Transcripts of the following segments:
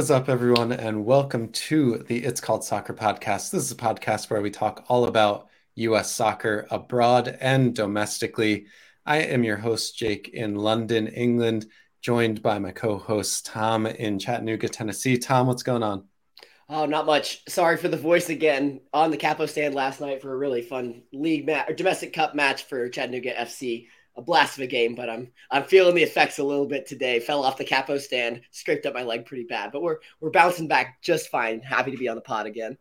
is up, everyone, and welcome to the It's Called Soccer podcast. This is a podcast where we talk all about U.S. soccer abroad and domestically. I am your host, Jake, in London, England, joined by my co host, Tom, in Chattanooga, Tennessee. Tom, what's going on? Oh, not much. Sorry for the voice again. On the capo stand last night for a really fun league match or domestic cup match for Chattanooga FC. A blast of a game, but I'm I'm feeling the effects a little bit today. Fell off the capo stand, scraped up my leg pretty bad, but we're we're bouncing back just fine. Happy to be on the pod again.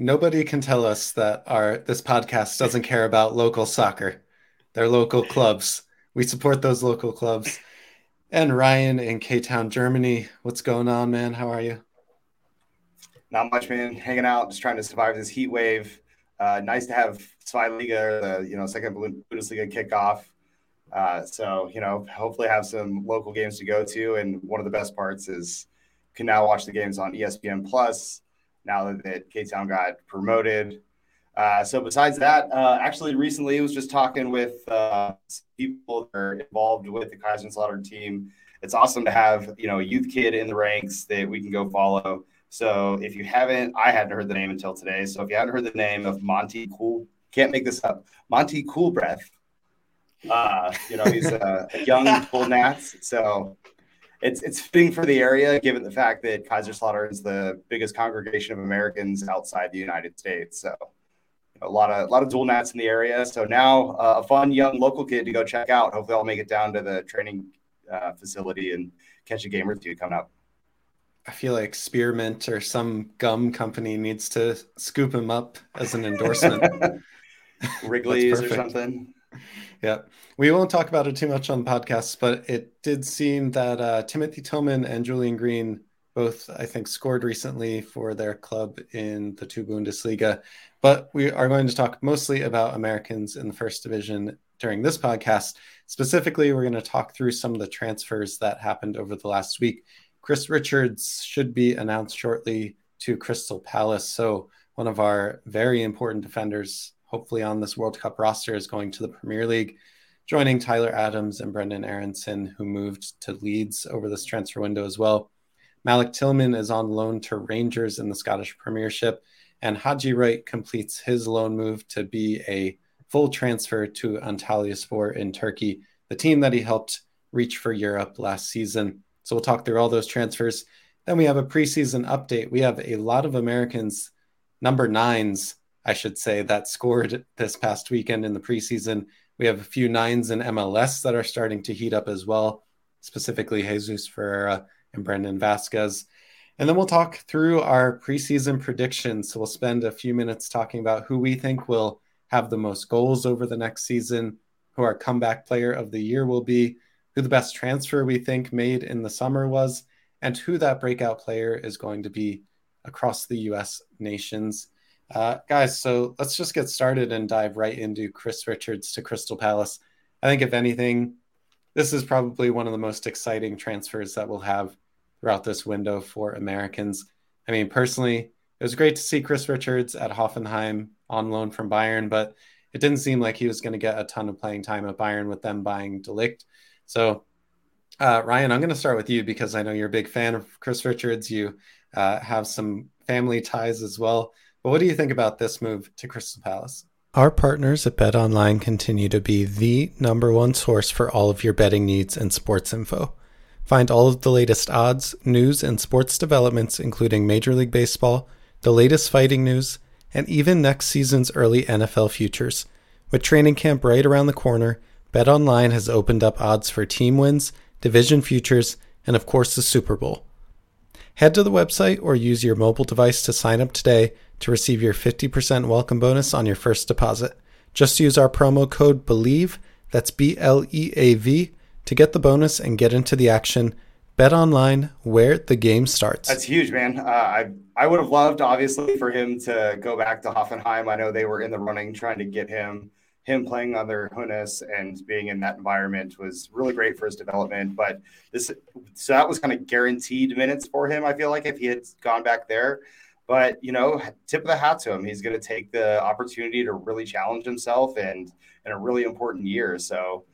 Nobody can tell us that our this podcast doesn't care about local soccer. They're local clubs. We support those local clubs. And Ryan in K Town, Germany. What's going on, man? How are you? Not much, man. Hanging out, just trying to survive this heat wave. Uh, nice to have Zweitliga, the you know second Bundesliga kickoff. Uh, so you know, hopefully have some local games to go to. And one of the best parts is can now watch the games on ESPN Plus now that K Town got promoted. Uh, so besides that, uh, actually recently I was just talking with uh, people that are involved with the Kaiserslautern team. It's awesome to have you know a youth kid in the ranks that we can go follow. So if you haven't, I hadn't heard the name until today. So if you haven't heard the name of Monty Cool, can't make this up. Monty Coolbreath. Uh, you know, he's a, a young dual nats. So it's it's fitting for the area, given the fact that Kaiserslautern is the biggest congregation of Americans outside the United States. So a lot of a lot of dual nats in the area. So now uh, a fun young local kid to go check out. Hopefully, I'll make it down to the training uh, facility and catch a game or two coming up. I feel like Spearmint or some gum company needs to scoop him up as an endorsement. Wrigley's or something. Yeah. We won't talk about it too much on the podcast, but it did seem that uh, Timothy Tillman and Julian Green both, I think, scored recently for their club in the two Bundesliga. But we are going to talk mostly about Americans in the first division during this podcast. Specifically, we're going to talk through some of the transfers that happened over the last week Chris Richards should be announced shortly to Crystal Palace. So, one of our very important defenders, hopefully on this World Cup roster, is going to the Premier League, joining Tyler Adams and Brendan Aaronson, who moved to Leeds over this transfer window as well. Malik Tillman is on loan to Rangers in the Scottish Premiership, and Haji Wright completes his loan move to be a full transfer to Antalyaspor in Turkey, the team that he helped reach for Europe last season. So we'll talk through all those transfers. Then we have a preseason update. We have a lot of Americans, number nines, I should say, that scored this past weekend in the preseason. We have a few nines in MLS that are starting to heat up as well, specifically Jesus Ferreira and Brandon Vazquez. And then we'll talk through our preseason predictions. So we'll spend a few minutes talking about who we think will have the most goals over the next season, who our comeback player of the year will be, who the best transfer we think made in the summer was, and who that breakout player is going to be across the US nations. Uh, guys, so let's just get started and dive right into Chris Richards to Crystal Palace. I think, if anything, this is probably one of the most exciting transfers that we'll have throughout this window for Americans. I mean, personally, it was great to see Chris Richards at Hoffenheim on loan from Bayern, but it didn't seem like he was going to get a ton of playing time at Bayern with them buying de Ligt. So, uh, Ryan, I'm going to start with you because I know you're a big fan of Chris Richards. You uh, have some family ties as well. But what do you think about this move to Crystal Palace? Our partners at Bet Online continue to be the number one source for all of your betting needs and sports info. Find all of the latest odds, news, and sports developments, including Major League Baseball, the latest fighting news, and even next season's early NFL futures. With training camp right around the corner, BetOnline has opened up odds for team wins, division futures, and of course the Super Bowl. Head to the website or use your mobile device to sign up today to receive your 50% welcome bonus on your first deposit. Just use our promo code BLEAV, that's B L E A V, to get the bonus and get into the action. Bet online where the game starts. That's huge, man. Uh, I I would have loved, obviously, for him to go back to Hoffenheim. I know they were in the running trying to get him him playing under Hoeneß and being in that environment was really great for his development. But this, so that was kind of guaranteed minutes for him. I feel like if he had gone back there, but you know, tip of the hat to him. He's going to take the opportunity to really challenge himself and in a really important year. So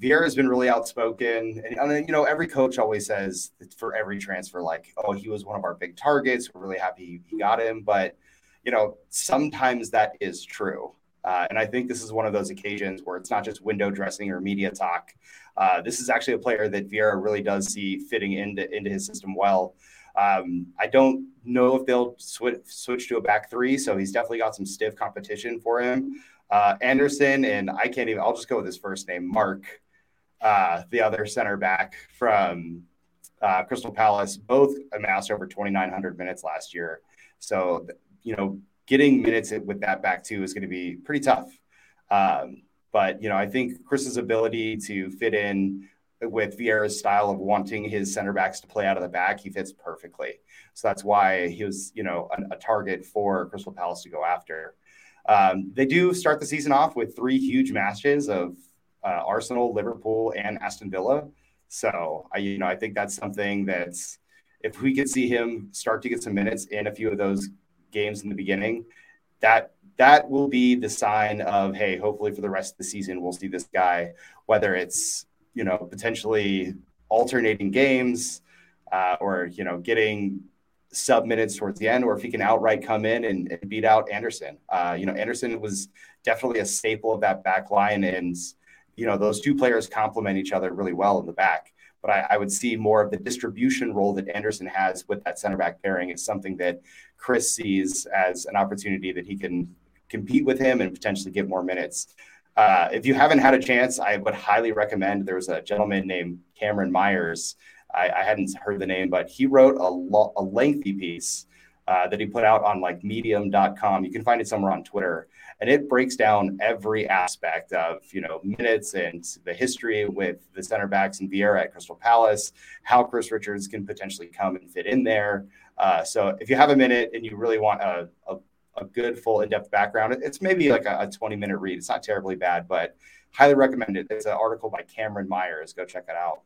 Vieira has been really outspoken, and, and you know every coach always says for every transfer, like, "Oh, he was one of our big targets. We're really happy he got him." But you know, sometimes that is true, uh, and I think this is one of those occasions where it's not just window dressing or media talk. Uh, this is actually a player that Vieira really does see fitting into into his system well. Um, I don't know if they'll switch switch to a back three, so he's definitely got some stiff competition for him. Uh, Andersen and I can't even. I'll just go with his first name, Mark, uh, the other center back from uh, Crystal Palace. Both amassed over 2,900 minutes last year. So you know, getting minutes with that back two is going to be pretty tough. Um, but you know, I think Chris's ability to fit in with Vieira's style of wanting his center backs to play out of the back, he fits perfectly. So that's why he was, you know, a, a target for Crystal Palace to go after. Um, they do start the season off with three huge matches of uh, Arsenal, Liverpool, and Aston Villa. So I, you know, I think that's something that's if we could see him start to get some minutes in a few of those games in the beginning, that that will be the sign of hey, hopefully for the rest of the season we'll see this guy, whether it's you know potentially alternating games uh, or you know getting sub minutes towards the end, or if he can outright come in and, and beat out Andersen. Uh, you know, Andersen was definitely a staple of that back line, and you know those two players complement each other really well in the back. But I, I, would see more of the distribution role that Andersen has with that center back pairing is something that Chris sees as an opportunity that he can compete with him and potentially get more minutes. Uh, if you haven't had a chance, I would highly recommend. There was a gentleman named Cameron Myers. I, I hadn't heard the name, but he wrote a, lo- a lengthy piece uh, that he put out on like medium.com. You can find it somewhere on Twitter. And it breaks down every aspect of, you know, minutes and the history with the center backs and Vieira at Crystal Palace, how Chris Richards can potentially come and fit in there. Uh, so if you have a minute and you really want a, a a good full in-depth background. It's maybe like a, a 20 minute read. It's not terribly bad, but highly recommend it. It's an article by Cameron Myers. Go check it out.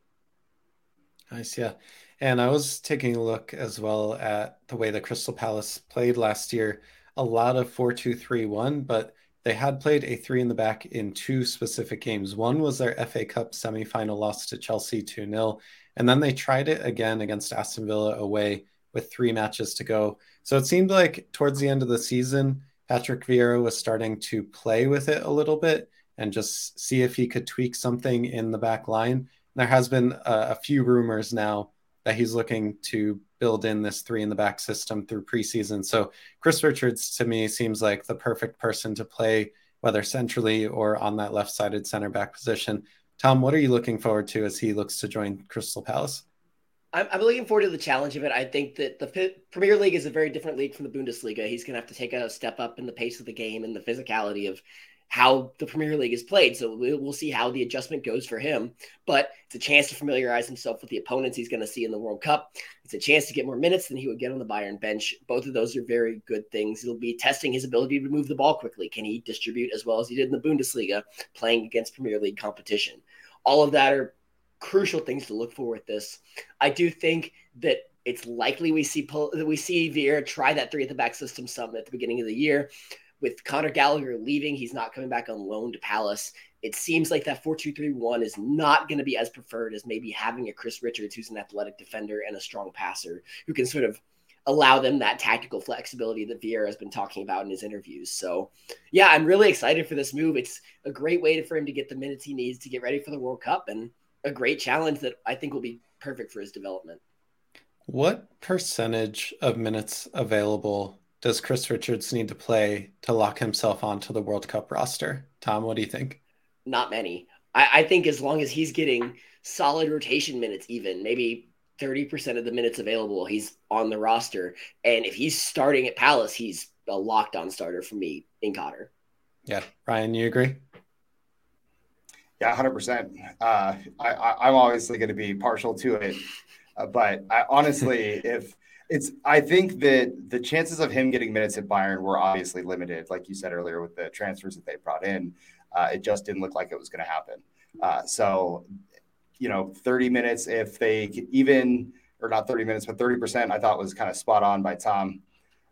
Nice, yeah. And I was taking a look as well at the way the Crystal Palace played last year. A lot of 4 2 3 1, but they had played a three in the back in two specific games. One was their FA Cup semifinal loss to Chelsea 2 0. And then they tried it again against Aston Villa away with three matches to go. So it seemed like towards the end of the season, Patrick Vieira was starting to play with it a little bit and just see if he could tweak something in the back line. And There has been a, a few rumors now that he's looking to build in this three in the back system through preseason. So Chris Richards to me seems like the perfect person to play whether centrally or on that left-sided center back position. Tom, what are you looking forward to as he looks to join Crystal Palace? I'm, I'm looking forward to the challenge of it. I think that the Premier League is a very different league from the Bundesliga. He's going to have to take a step up in the pace of the game and the physicality of how the Premier League is played. So we'll see how the adjustment goes for him. But it's a chance to familiarize himself with the opponents he's going to see in the World Cup. It's a chance to get more minutes than he would get on the Bayern bench. Both of those are very good things. It'll be testing his ability to move the ball quickly. Can he distribute as well as he did in the Bundesliga playing against Premier League competition? All of that are crucial things to look for with this. I do think that it's likely we see we see Vieira try that three at the back system some at the beginning of the year. With Conor Gallagher leaving, he's not coming back on loan to Palace. It seems like that 4 2 3 1 is not going to be as preferred as maybe having a Chris Richards, who's an athletic defender and a strong passer, who can sort of allow them that tactical flexibility that Vieira has been talking about in his interviews. So, yeah, I'm really excited for this move. It's a great way for him to get the minutes he needs to get ready for the World Cup. And a great challenge that I think will be perfect for his development. What percentage of minutes available does Chris Richards need to play to lock himself onto the World Cup roster? Tom, what do you think? Not many. I, I think as long as he's getting solid rotation minutes, even maybe 30% of the minutes available, he's on the roster. And if he's starting at Palace, he's a locked on starter for me in Qatar. Yeah. Ryan, you agree? Yeah, hundred uh, percent. I, I am obviously going to be partial to it, uh, but I, honestly, if it's, I think that the chances of him getting minutes at Bayern were obviously limited, like you said earlier, with the transfers that they brought in. Uh, it just didn't look like it was going to happen. Uh, so, you know, 30 minutes, if they even, or not 30 minutes, but 30%, I thought was kind of spot on by Tom.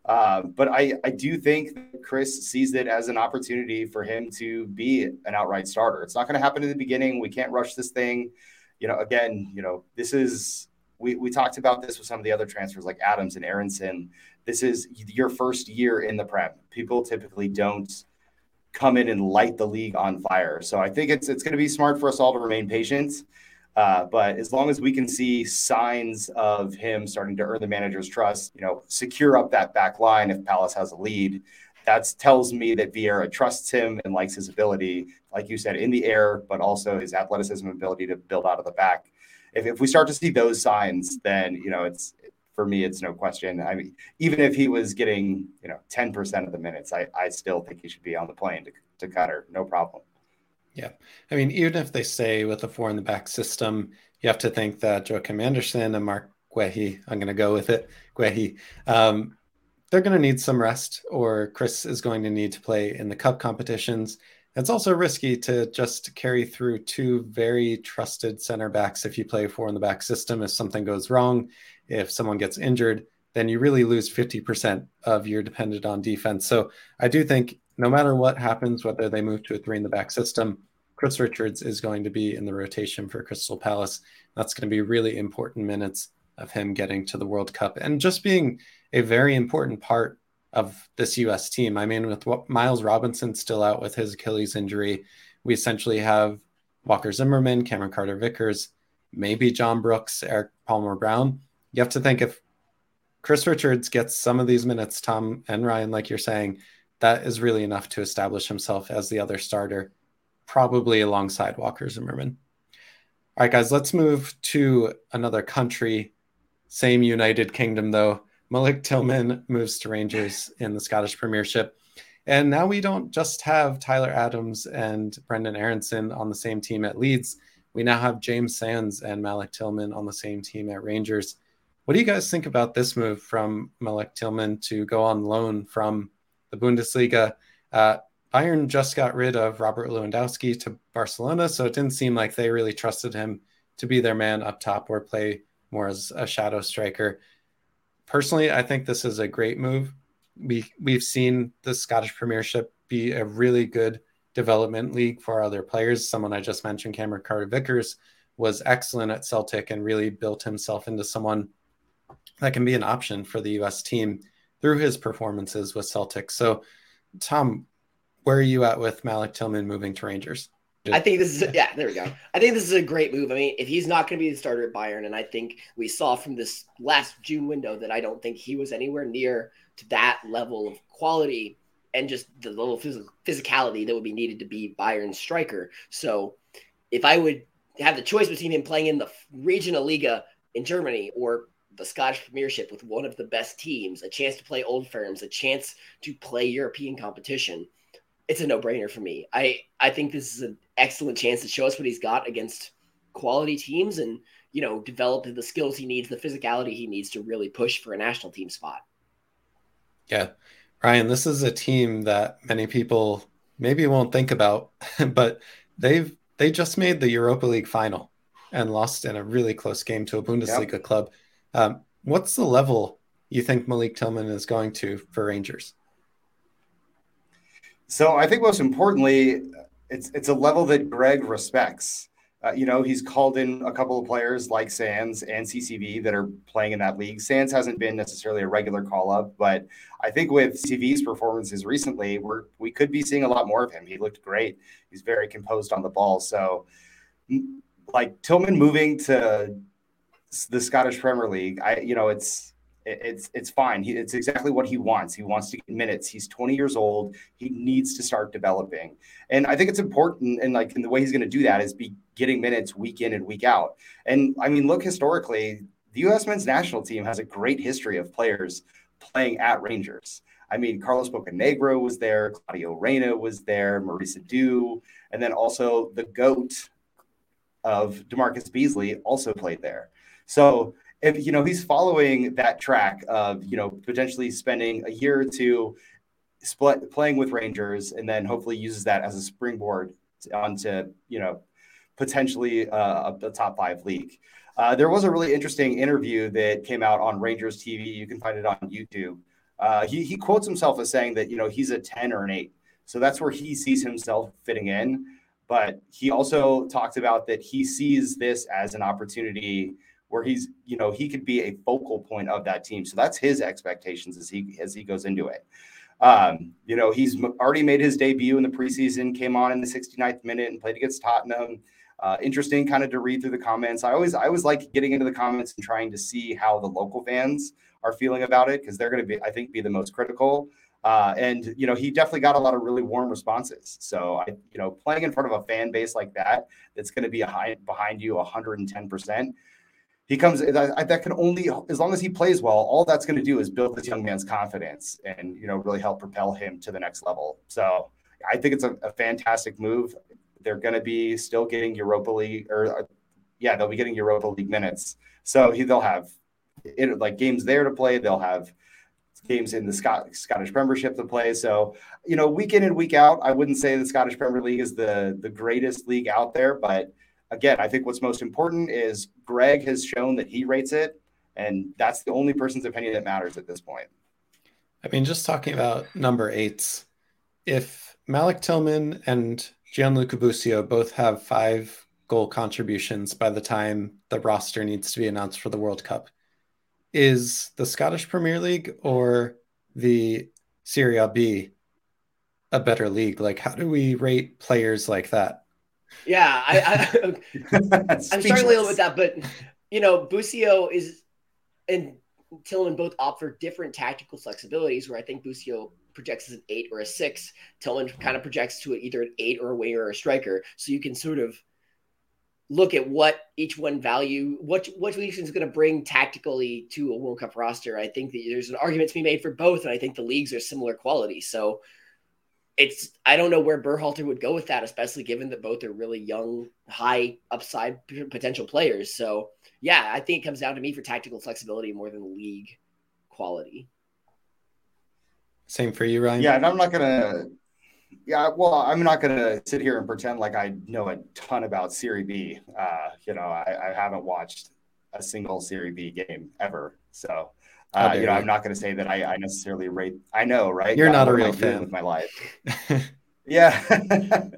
Uh, but I, I do think Chris sees it as an opportunity for him to be an outright starter. It's not going to happen in the beginning. We can't rush this thing. You know, again, you know, this is we, we talked about this with some of the other transfers like Adams and Aaronson. This is your first year in the Prem. People typically don't come in and light the league on fire. So I think it's it's going to be smart for us all to remain patient. Uh, but as long as we can see signs of him starting to earn the manager's trust, you know, secure up that back line if Palace has a lead, that tells me that Vieira trusts him and likes his ability, like you said, in the air, but also his athleticism and ability to build out of the back if, if we start to see those signs, then you know it's for me it's no question. I mean, even if he was getting you know ten percent of the minutes, I I still think he should be on the plane to to Qatar, no problem. Yeah, I mean, even if they stay with the four in the back system, you have to think that Joachim Andersen and Mark Guehi, I'm going to go with it, Guehi, um, they're going to need some rest, or Chris is going to need to play in the cup competitions. It's also risky to just carry through two very trusted center backs if you play four in the back system. If something goes wrong, if someone gets injured, then you really lose 50% of your dependent on defense. So I do think no matter what happens, whether they move to a three in the back system, Chris Richards is going to be in the rotation for Crystal Palace. That's going to be really important minutes of him getting to the World Cup and just being a very important part of this U.S. team. I mean, with what Miles Robinson still out with his Achilles injury, we essentially have Walker Zimmerman, Cameron Carter Vickers, maybe John Brooks, Eric Palmer Brown. You have to think if Chris Richards gets some of these minutes, Tom and Ryan, like you're saying, that is really enough to establish himself as the other starter, probably alongside Walker Zimmerman. All right, guys, let's move to another country. Same United Kingdom, though. Malik Tillman moves to Rangers in the Scottish Premiership. And now we don't just have Tyler Adams and Brendan Aaronson on the same team at Leeds. We now have James Sands and Malik Tillman on the same team at Rangers. What do you guys think about this move from Malik Tillman to go on loan from the Bundesliga? Uh, Bayern just got rid of Robert Lewandowski to Barcelona, so it didn't seem like they really trusted him to be their man up top or play more as a shadow striker personally, I think this is a great move. We we've seen the Scottish Premiership be a really good development league for other players. Someone I just mentioned, Cameron Carter Vickers, was excellent at Celtic and really built himself into someone that can be an option for the U.S. team through his performances with Celtic. So, Tom, where are you at with Malik Tillman moving to Rangers? I think this is yeah, there we go. I think this is a great move. I mean, if he's not going to be the starter at Bayern, and I think we saw from this last June window that I don't think he was anywhere near to that level of quality and just the little phys- physicality that would be needed to be Bayern's striker. So, if I would have the choice between him playing in the Regional Liga in Germany or the Scottish Premiership with one of the best teams, a chance to play old firms, a chance to play European competition it's a no-brainer for me. I I think this is an excellent chance to show us what he's got against quality teams and you know develop the skills he needs, the physicality he needs to really push for a national team spot. Yeah. Ryan, this is a team that many people maybe won't think about, but they've they just made the Europa League final and lost in a really close game to a Bundesliga yep. club. Um, what's the level you think Malik Tillman is going to for Rangers? So I think most importantly, it's it's a level that Greg respects. Uh, you know, he's called in a couple of players like Sands and CCV that are playing in that league. Sands hasn't been necessarily a regular call up, but I think with CV's performances recently, we're we could be seeing a lot more of him. He looked great. He's very composed on the ball. So, like Tillman moving to the Scottish Premier League, I you know it's it's it's fine. He, it's exactly what he wants. He wants to get minutes. He's 20 years old. He needs to start developing, and I think it's important. And like, in the way he's going to do that is be getting minutes week in and week out. And I mean, look historically, the U.S. men's national team has a great history of players playing at Rangers. I mean, Carlos Bocanegra was there, Claudio Reyna was there, Maurice Edu, and then also the GOAT of Demarcus Beasley also played there. So if you know he's following that track of you know potentially spending a year or two split, playing with Rangers, and then hopefully uses that as a springboard onto you know potentially uh, a, top five league. Uh, there was a really interesting interview that came out on Rangers TV. You can find it on YouTube. Uh, he he quotes himself as saying that you know he's a ten or an eight, so that's where he sees himself fitting in. But he also talked about that he sees this as an opportunity where he's you know he could be a focal point of that team. So that's his expectations as he as he goes into it. Um, you know, he's already made his debut in the preseason, came on in the 69th minute and played against Tottenham. Uh, interesting kind of to read through the comments. I always I always like getting into the comments and trying to see how the local fans are feeling about it because they're going to be I think be the most critical. Uh, and you know he definitely got a lot of really warm responses. So I you know playing in front of a fan base like that that's going to be behind behind you 110 percent he comes that, that can only as long as he plays well all that's going to do is build this young man's confidence and you know really help propel him to the next level. So i think it's a, a fantastic move. They're going to be still getting europa league or uh, yeah they'll be getting europa league minutes. So he, they'll have it, like games there to play. They'll have games in the Scott, Scottish Premiership to play. So, you know, week in and week out, I wouldn't say the Scottish Premier League is the the greatest league out there, but again, I think what's most important is Greg has shown that he rates it, and that's the only person's opinion that matters at this point. I mean, just talking about number eights, if Malik Tillman and Gianluca Busio both have five goal contributions by the time the roster needs to be announced for the World Cup, is the Scottish Premier League or the Serie B a better league? Like, how do we rate players like that? Yeah, I, I am struggling a little with that, but you know, Busio is and Tillman both offer different tactical flexibilities. Where I think Busio projects as an eight or a six, Tillman kind of projects to either an eight or a winger or a striker. So you can sort of look at what each one value, what what each is going to bring tactically to a World Cup roster. I think that there's an argument to be made for both, and I think the leagues are similar quality. So it's I don't know where Berhalter would go with that, especially given that both are really young, high upside potential players. So yeah, I think it comes down to me for tactical flexibility more than league quality. Same for you, Ryan. Yeah, and I'm not gonna. Yeah, well, I'm not gonna sit here and pretend like I know a ton about Serie B. Uh, you know, I, I haven't watched a single Serie B game ever, so uh, you know, I'm not going to say that I, I, necessarily rate. I know, right? You're not a real fan with my life. yeah.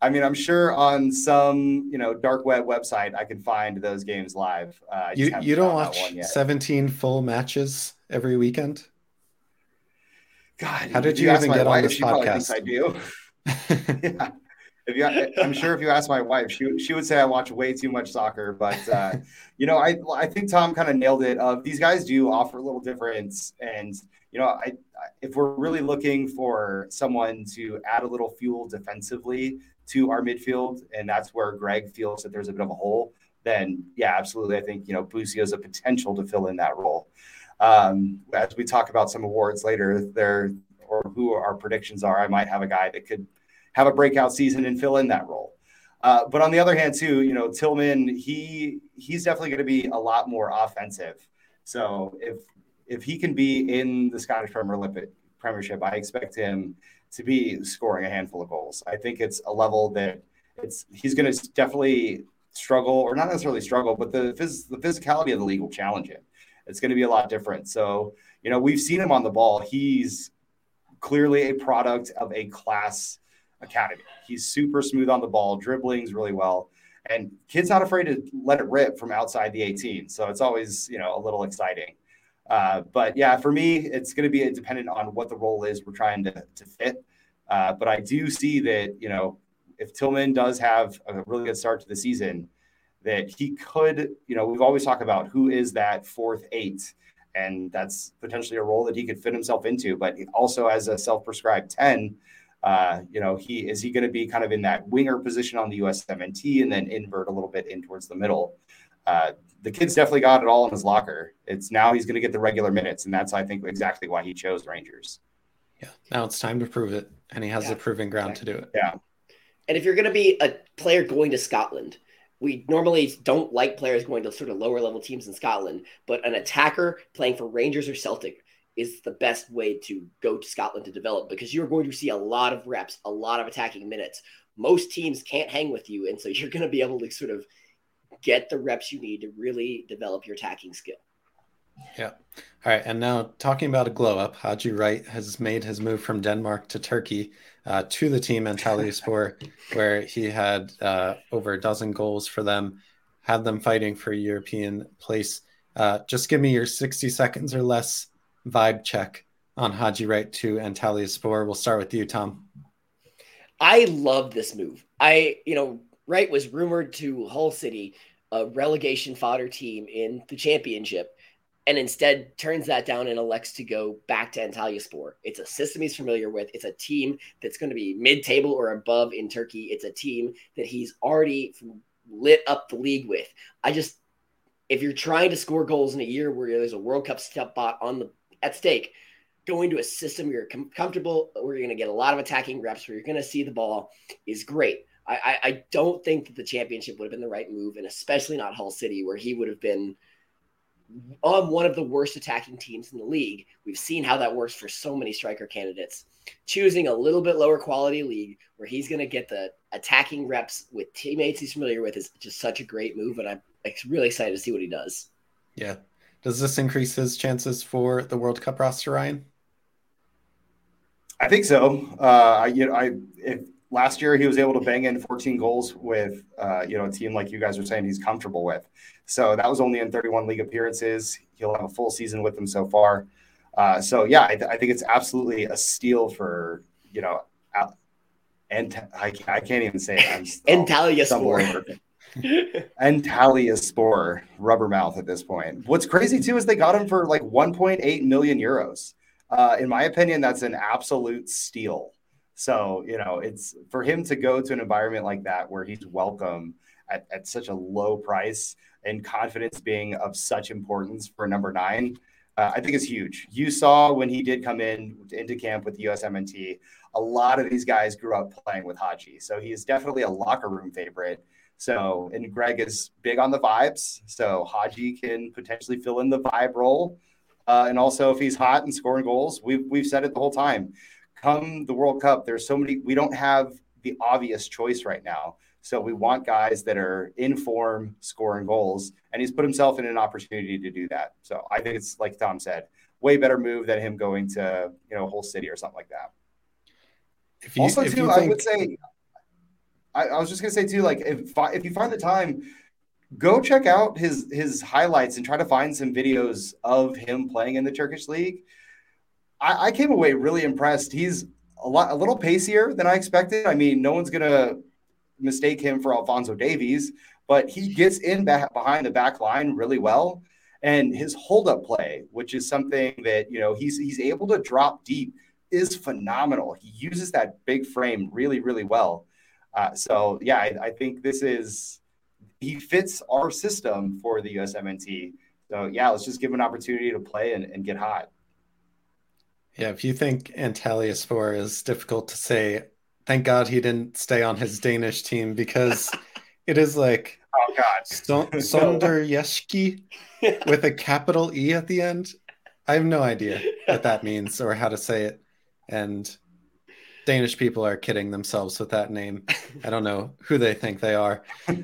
I mean, I'm sure on some you know dark web website I can find those games live. Uh, you you don't watch 17 full matches every weekend. God, how did you, you even get on this podcast? I do. yeah if you, I'm sure if you ask my wife, she she would say I watch way too much soccer. But uh, you know, I I think Tom kind of nailed it. Of these guys do offer a little difference, and you know, I if we're really looking for someone to add a little fuel defensively to our midfield, and that's where Greg feels that there's a bit of a hole, then yeah, absolutely. I think you know Busio has a potential to fill in that role. Um, as we talk about some awards later, there or who our predictions are, I might have a guy that could have a breakout season and fill in that role. Uh, but on the other hand, too, you know, Tillman, he he's definitely going to be a lot more offensive. So if if he can be in the Scottish Premier Premiership, I expect him to be scoring a handful of goals. I think it's a level that it's he's going to definitely struggle, or not necessarily struggle, but the phys- the physicality of the league will challenge him. It's going to be a lot different. So you know, we've seen him on the ball. He's clearly a product of a class academy. He's super smooth on the ball, dribblings really well, and kid's not afraid to let it rip from outside the 18. So it's always you know a little exciting. Uh, but yeah, for me, it's going to be dependent on what the role is we're trying to, to fit. Uh, but I do see that you know if Tillman does have a really good start to the season, that he could you know we've always talked about who is that fourth eight. And that's potentially a role that he could fit himself into, but also as a self-prescribed 10, uh, you know, he is he going to be kind of in that winger position on the USMNT and then invert a little bit in towards the middle. Uh, the kid's definitely got it all in his locker. It's now he's going to get the regular minutes, and that's I think exactly why he chose Rangers. Yeah, now it's time to prove it, and he has yeah. the proving ground to do it. Yeah. And if you're going to be a player going to Scotland, we normally don't like players going to sort of lower level teams in Scotland, but an attacker playing for Rangers or Celtic is the best way to go to Scotland to develop because you're going to see a lot of reps, a lot of attacking minutes. Most teams can't hang with you. And so you're going to be able to sort of get the reps you need to really develop your attacking skill. Yeah. All right. And now talking about a glow up, Haji Wright has made his move from Denmark to Turkey uh, to the team Antalyaspor, where he had uh, over a dozen goals for them, had them fighting for a European place. Uh, just give me your 60 seconds or less vibe check on Haji Wright to Antalyaspor. We'll start with you, Tom. I love this move. I, you know, Wright was rumored to Hull City, a relegation fodder team in the championship, and instead turns that down and elects to go back to Antalyaspor. It's a system he's familiar with. It's a team that's going to be mid-table or above in Turkey. It's a team that he's already lit up the league with. I just, if you're trying to score goals in a year where there's a World Cup spot on the at stake, going to a system where you're com- comfortable, where you're going to get a lot of attacking reps, where you're going to see the ball is great. I, I, I don't think that the championship would have been the right move, and especially not Hull City, where he would have been on one of the worst attacking teams in the league. We've seen how that works for so many striker candidates. Choosing a little bit lower quality league where he's going to get the attacking reps with teammates he's familiar with is just such a great move, and I'm really excited to see what he does. Yeah. Does this increase his chances for the World Cup roster, Ryan? I think so. Uh, you know, I if last year he was able to bang in 14 goals with uh, you know a team like you guys are saying he's comfortable with. So that was only in 31 league appearances. He'll have a full season with them so far. Uh, so yeah, I, th- I, think it's absolutely a steal for you know, and I, I can't even say it. Antalya Sport. Antalya And Tally is spore, rubber mouth at this point. What's crazy too is they got him for like 1.8 million euros. Uh, in my opinion, that's an absolute steal. So, you know, it's for him to go to an environment like that where he's welcome at, at such a low price and confidence being of such importance for number nine, uh, I think is huge. You saw when he did come in into camp with the USMNT, a lot of these guys grew up playing with Haji. So he is definitely a locker room favorite. So, and Greg is big on the vibes. So Haji can potentially fill in the vibe role. Uh, and also, if he's hot and scoring goals, we've, we've said it the whole time. Come the World Cup, there's so many, we don't have the obvious choice right now. So we want guys that are in form, scoring goals, and he's put himself in an opportunity to do that. So I think it's like Tom said, way better move than him going to you know Hull City or something like that. If you, also, too, think... I would say, I, I, was just gonna say too, like if if you find the time, go check out his his highlights and try to find some videos of him playing in the Turkish league. I, I came away really impressed. He's a lot a little pacier than I expected. I mean, no one's gonna mistake him for Alfonso Davies, but he gets in back behind the back line really well. And his hold up play, which is something that you know he's he's able to drop deep, is phenomenal. He uses that big frame really, really well. Uh, so yeah, I, I, think this is he fits our system for the USMNT. So yeah, let's just give him an opportunity to play and, and get hot. Yeah, if you think Antalyaspor is difficult to say, thank God he didn't stay on his Danish team because it is like oh God, so- SønderjyskE with a capital E at the end. I have no idea what that means or how to say it, and Danish people are kidding themselves with that name. I don't know who they think they are. All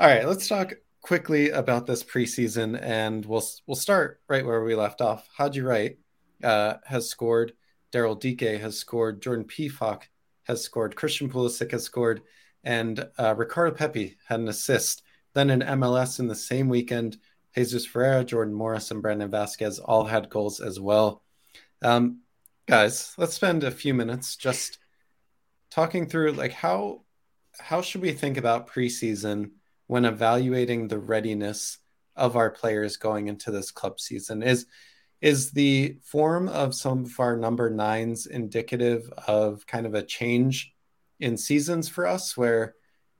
right, let's talk quickly about this preseason, and we'll we'll start right where we left off. Haji Wright uh, has scored. Daryl Dike has scored. Jordan Pefok has scored. Christian Pulisic has scored, and uh, Ricardo Pepi had an assist. Then in MLS in the same weekend, Jesus Ferreira, Jordan Morris, and Brandon Vazquez all had goals as well. Um, guys, let's spend a few minutes just talking through like how how should we think about preseason when evaluating the readiness of our players going into this club season? Is is the form of some of our number nines indicative of kind of a change in seasons for us where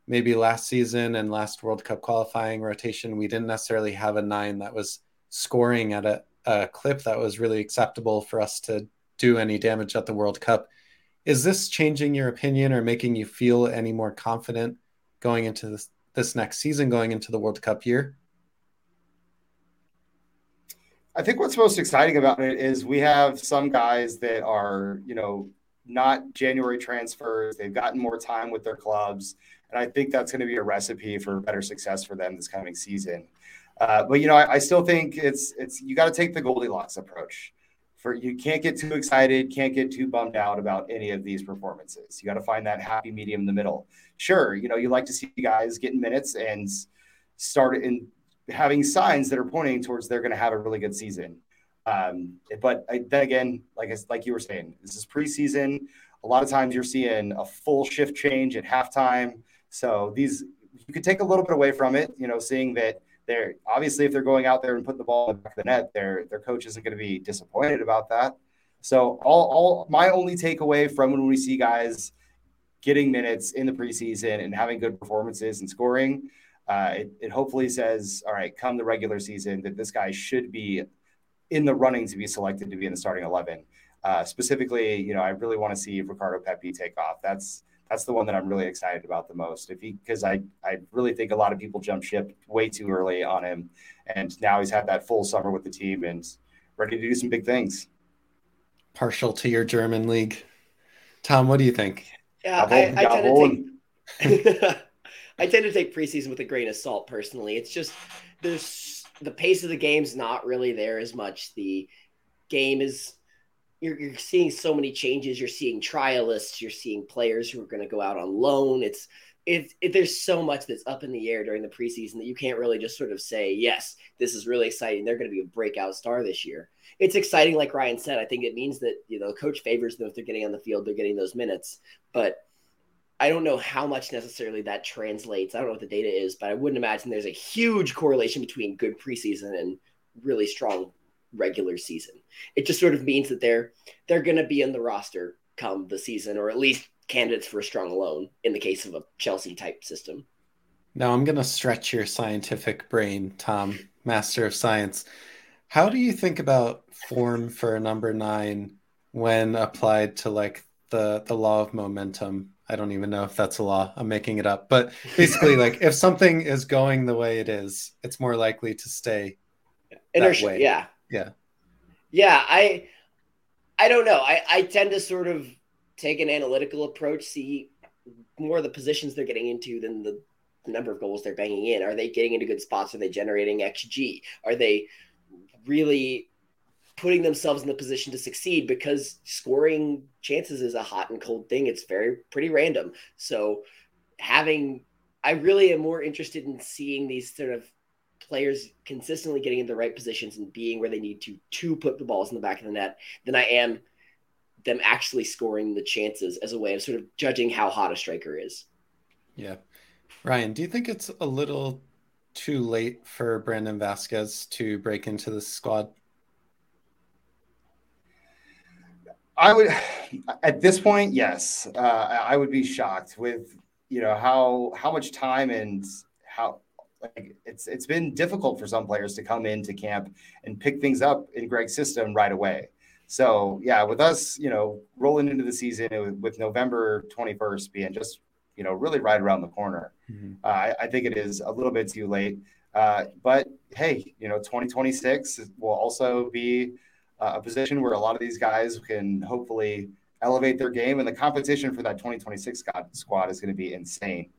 maybe last season and last World Cup qualifying rotation, we didn't necessarily have a nine that was scoring at a, a clip that was really acceptable for us to do any damage at the World Cup. Is this changing your opinion or making you feel any more confident going into this, this next season, going into the World Cup year? I think what's most exciting about it is we have some guys that are, you know, not January transfers. They've gotten more time with their clubs. And I think that's going to be a recipe for better success for them this coming season. Uh, but you know, I, I, still think it's it's you got to take the Goldilocks approach. For you can't get too excited, can't get too bummed out about any of these performances. You got to find that happy medium in the middle. Sure, you know you like to see guys getting minutes and start in having signs that are pointing towards they're going to have a really good season. Um, but I, then again, like like you were saying, this is preseason. A lot of times you're seeing a full shift change at halftime. So these you could take a little bit away from it. You know, seeing that they're obviously if they're going out there and putting the ball in the back of the net, their their coach isn't going to be disappointed about that. So all all my only takeaway from when we see guys getting minutes in the preseason and having good performances and scoring, uh, it, it hopefully says, all right, come the regular season, that this guy should be in the running to be selected to be in the starting 11. Uh, specifically, you know, I really want to see Ricardo Pepi take off. That's that's the one that I'm really excited about the most. If he, because I I really think a lot of people jump ship way too early on him, and now he's had that full summer with the team and ready to do some big things. Partial to your German league, Tom. What do you think? Yeah, I, I tend to take. I tend to take preseason with a grain of salt. Personally, it's just there's the pace of the game's not really there as much. The game is you're, you're seeing so many changes. You're seeing trialists. You're seeing players who are going to go out on loan. It's it, it, there's so much that's up in the air during the preseason that you can't really just sort of say, yes, this is really exciting. They're going to be a breakout star this year. It's exciting, like Ryan said. I think it means that you know, coach favors them if they're getting on the field, they're getting those minutes. But I don't know how much necessarily that translates. I don't know what the data is, but I wouldn't imagine there's a huge correlation between good preseason and really strong regular season. It just sort of means that they're they're going to be in the roster come the season, or at least candidates for a strong loan in the case of a Chelsea type system. Now I'm going to stretch your scientific brain, Tom, master of science. How do you think about form for a number nine when applied to like the the law of momentum I don't even know if that's a law. I'm making it up. But basically, like if something is going the way it is, it's more likely to stay Inertia, way. Yeah. Yeah. Yeah. I I don't know. I, I tend to sort of take an analytical approach, see more of the positions they're getting into than the, the number of goals they're banging in. Are they getting into good spots? Are they generating XG? Are they really putting themselves in the position to succeed because scoring chances is a hot and cold thing. It's very pretty random. So having I really am more interested in seeing these sort of players consistently getting in the right positions and being where they need to to put the balls in the back of the net than I am them actually scoring the chances as a way of sort of judging how hot a striker is. Yeah. Ryan, do you think it's a little too late for Brandon Vazquez to break into the squad? I would, at this point, yes, uh, I would be shocked with you know how how much time and how like it's it's been difficult for some players to come into camp and pick things up in Greg's system right away. So yeah, with us, you know, rolling into the season with November 21st being just you know really right around the corner, mm-hmm. uh, I, I, think it is a little bit too late. Uh, but hey, you know, 2026 will also be uh, a position where a lot of these guys can hopefully elevate their game, and the competition for that 2026 squad is going to be insane.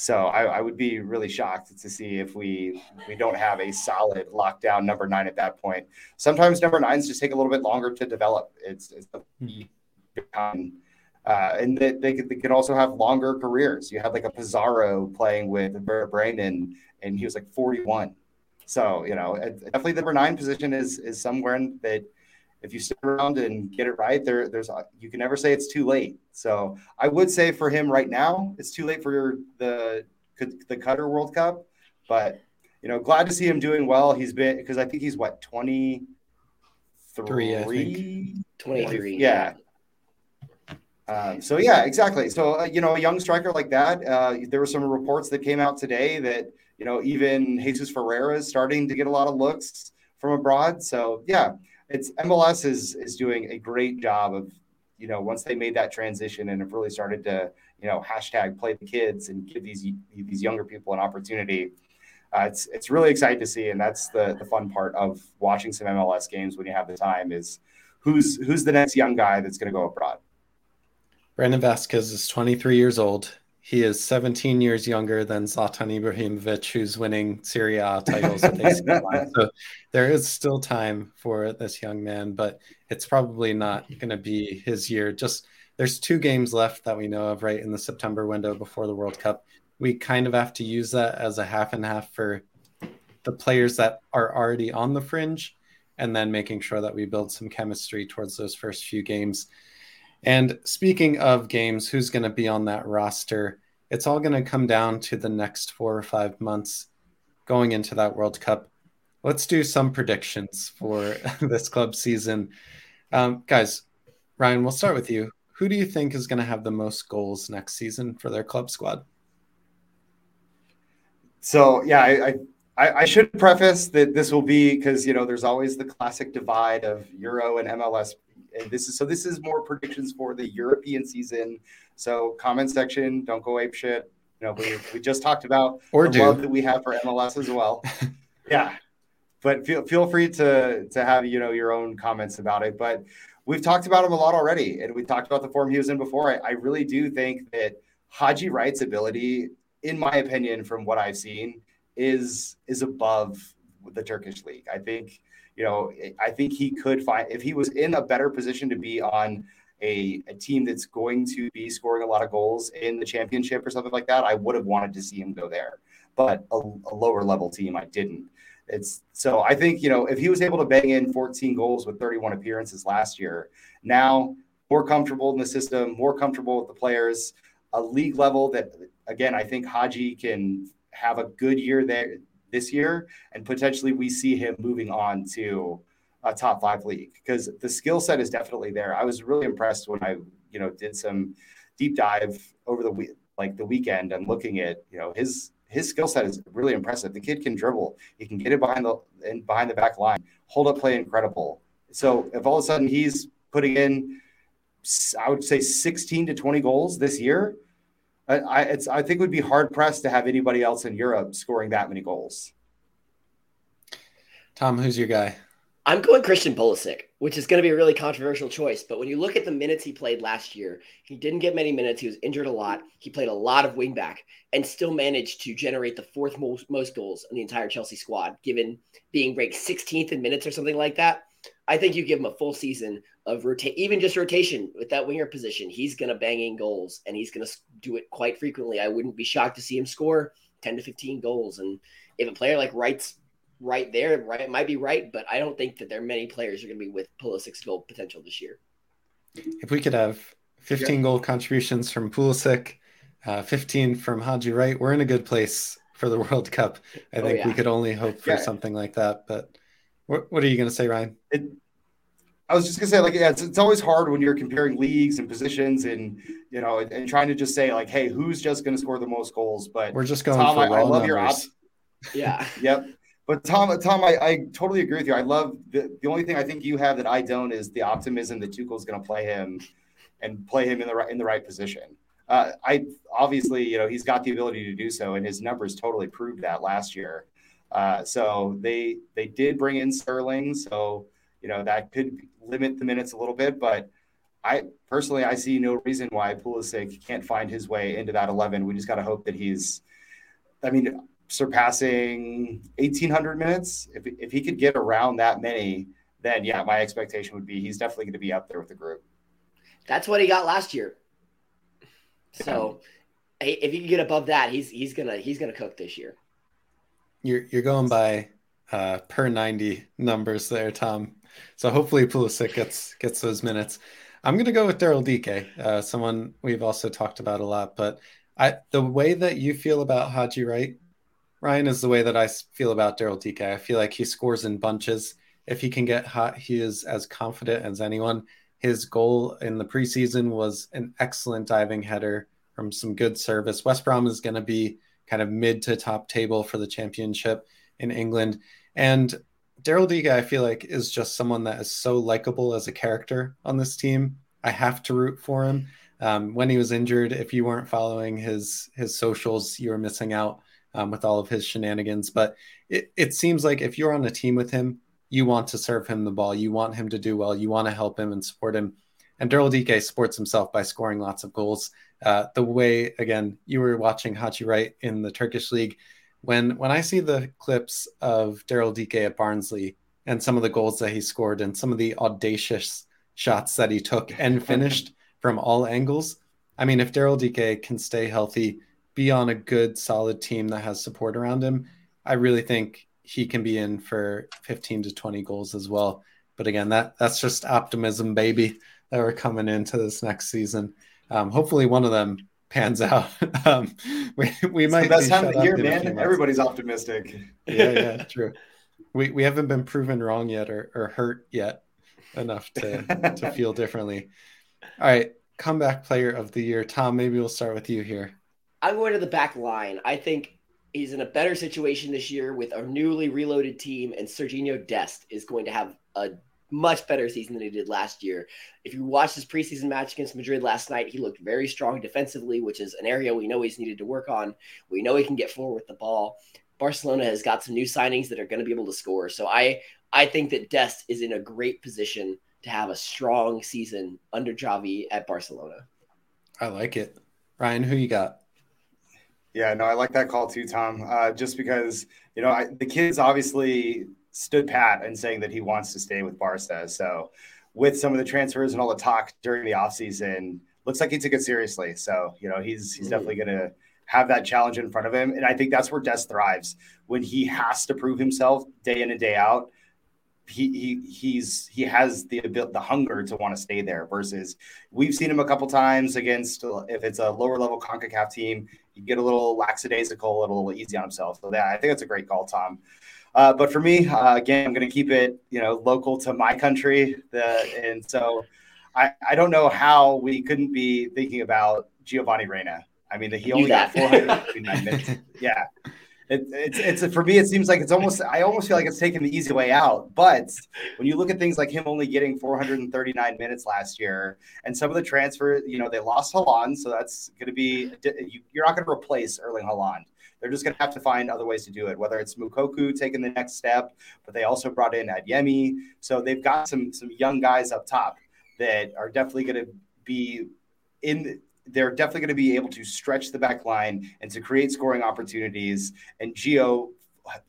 So I, I, would be really shocked to see if we we don't have a solid lockdown number nine at that point. Sometimes number nines just take a little bit longer to develop. It's, it's um, uh, and they, they, could, they could also have longer careers. You had like a Pizarro playing with Bremen, and he was like 41. So you know, definitely the number nine position is is somewhere that if you stick around and get it right, there there's you can never say it's too late. So I would say for him right now, it's too late for the the Qatar World Cup, but you know, glad to see him doing well. He's been because I think he's what 23? Three, 23. Yeah. Um, so yeah, exactly. So uh, you know, a young striker like that. Uh, there were some reports that came out today that you know, even Jesus Ferreira is starting to get a lot of looks from abroad. So yeah, it's MLS is is doing a great job of, you know, once they made that transition and have really started to, you know, hashtag play the kids and give these these younger people an opportunity. Uh, it's it's really exciting to see, and that's the the fun part of watching some MLS games when you have the time is who's who's the next young guy that's going to go abroad. Brandon Vazquez is 23 years old he is 17 years younger than Zlatan Ibrahimovic, who's winning Serie A titles with AC Milan. So there is still time for this young man, but it's probably not going to be his year. Just there's two games left that we know of right in the September window before the World Cup. We kind of have to use that as a half and half for the players that are already on the fringe and then making sure that we build some chemistry towards those first few games. And speaking of games, who's going to be on that roster? It's all going to come down to the next four or five months going into that World Cup. Let's do some predictions for this club season. Um, guys, Ryan, we'll start with you. Who do you think is going to have the most goals next season for their club squad? So, yeah, I, I, I should preface that this will be because, you know, there's always the classic divide of Euro and MLS this is so this is more predictions for the European season. So comment section, don't go ape shit. You know, we, we just talked about or the do. love that we have for MLS as well. yeah. But feel feel free to to have you know your own comments about it. But we've talked about him a lot already, and we talked about the form he was in before. I, I really do think that Haji Wright's ability, in my opinion, from what I've seen, is is above the Turkish league. I think you know, I think he could find if he was in a better position to be on a, a team that's going to be scoring a lot of goals in the championship or something like that, I would have wanted to see him go there. But a, a lower level team, I didn't. It's so I think you know if he was able to bang in 14 goals with 31 appearances last year, now more comfortable in the system, more comfortable with the players, a league level that again I think Haji can have a good year there this year, and potentially we see him moving on to a top five league because the skill set is definitely there. I was really impressed when I, you know, did some deep dive over the week, like the weekend, and looking at, you know, his his skill set is really impressive. The kid can dribble. He can get it behind the and behind the back line. Hold up play incredible. So if all of a sudden he's putting in, I would say 16 to 20 goals this year, I, it's, I think it would be hard pressed to have anybody else in Europe scoring that many goals. Tom, who's your guy? I'm going Christian Pulisic, which is going to be a really controversial choice. But when you look at the minutes he played last year, he didn't get many minutes. He was injured a lot. He played a lot of wingback and still managed to generate the fourth most, most goals in the entire Chelsea squad, given being ranked 16th in minutes or something like that. I think you give him a full season of rotate, even just rotation with that winger position. He's going to bang in goals and he's going to do it quite frequently. I wouldn't be shocked to see him score 10 to 15 goals. And if a player like Wright's right there, right, it might be right, but I don't think that there are many players who are going to be with Pulisic's goal potential this year. If we could have 15 yeah. goal contributions from Pulisic, uh, 15 from Haji Wright, we're in a good place for the World Cup. I oh, think oh, yeah. we could only hope for yeah. something like that. But what, what are you going to say, Ryan? It, I was just gonna say, like, yeah, it's, it's always hard when you're comparing leagues and positions, and you know, and, and trying to just say, like, hey, who's just gonna score the most goals? But we're just going Tom, for I, I love numbers. your op- yeah, yep. But Tom, Tom, I, I totally agree with you. I love the the only thing I think you have that I don't is the optimism that Tuchel's gonna play him and play him in the right in the right position. Uh, I obviously, you know, he's got the ability to do so, and his numbers totally proved that last year. Uh, so they they did bring in Sterling, so you know that could limit the minutes a little bit. But I personally I see no reason why Pulisic can't find his way into that eleven. We just got to hope that he's, I mean, surpassing eighteen hundred minutes. If if he could get around that many, then yeah, my expectation would be he's definitely going to be up there with the group. That's what he got last year. So yeah. if he can get above that, he's he's gonna he's gonna cook this year. You're you're going by uh, per 90 numbers there, Tom. So hopefully Pulisic gets gets those minutes. I'm going to go with Daryl Dike, uh, someone we've also talked about a lot. But I, the way that you feel about Haji Wright, Ryan, is the way that I feel about Daryl Dike. I feel like he scores in bunches. If he can get hot, he is as confident as anyone. His goal in the preseason was an excellent diving header from some good service. West Brom is going to be kind of mid to top table for the championship in England. And Daryl Dike, I feel like, is just someone that is so likable as a character on this team. I have to root for him. Um, when he was injured, if you weren't following his his socials, you were missing out um, with all of his shenanigans. But it, it seems like if you're on a team with him, you want to serve him the ball, you want him to do well, you want to help him and support him. And Daryl Dike supports himself by scoring lots of goals. Uh, the way again you were watching Haji Wright in the Turkish league. When when I see the clips of Daryl Dike at Barnsley and some of the goals that he scored and some of the audacious shots that he took and finished from all angles, I mean, if Daryl Dike can stay healthy, be on a good solid team that has support around him, I really think he can be in for 15 to 20 goals as well. But again, that that's just optimism, baby, that we're coming into this next season. Um, hopefully, one of them pans out. um, we we it's might. The best time of the year, man. Everybody's optimistic. yeah, yeah, true. We we haven't been proven wrong yet or, or hurt yet enough to to feel differently. All right, comeback player of the year, Tom. Maybe we'll start with you here. I'm going to the back line. I think he's in a better situation this year with a newly reloaded team, and Serginho Dest is going to have a much better season than he did last year. If you watch his preseason match against Madrid last night, he looked very strong defensively, which is an area we know he's needed to work on. We know he can get forward with the ball. Barcelona has got some new signings that are going to be able to score. So I I think that Dest is in a great position to have a strong season under Xavi at Barcelona. I like it. Ryan, who you got? Yeah, no, I like that call too, Tom. Uh, just because you know I, the kids obviously stood pat and saying that he wants to stay with Barca. So, with some of the transfers and all the talk during the offseason, looks like he took it seriously. So, you know, he's he's mm-hmm. definitely going to have that challenge in front of him, and I think that's where Dest thrives when he has to prove himself day in and day out. He, he he's he has the the hunger to want to stay there versus we've seen him a couple times against if it's a lower level CONCACAF team you get a little lackadaisical, a little easy on himself. So yeah, I think that's a great call, Tom. Uh, but for me, uh, again, I'm going to keep it, you know, local to my country. The, and so I, I don't know how we couldn't be thinking about Giovanni Reyna. I mean, he only got 459 minutes. Yeah. It, it's it's for me. It seems like it's almost. I almost feel like it's taking the easy way out. But when you look at things like him only getting 439 minutes last year, and some of the transfer, you know, they lost Haaland, so that's going to be. You're not going to replace Erling Haaland. They're just going to have to find other ways to do it. Whether it's Moukoko taking the next step, but they also brought in Adeyemi, so they've got some some young guys up top that are definitely going to be in they're definitely going to be able to stretch the back line and to create scoring opportunities. And Gio,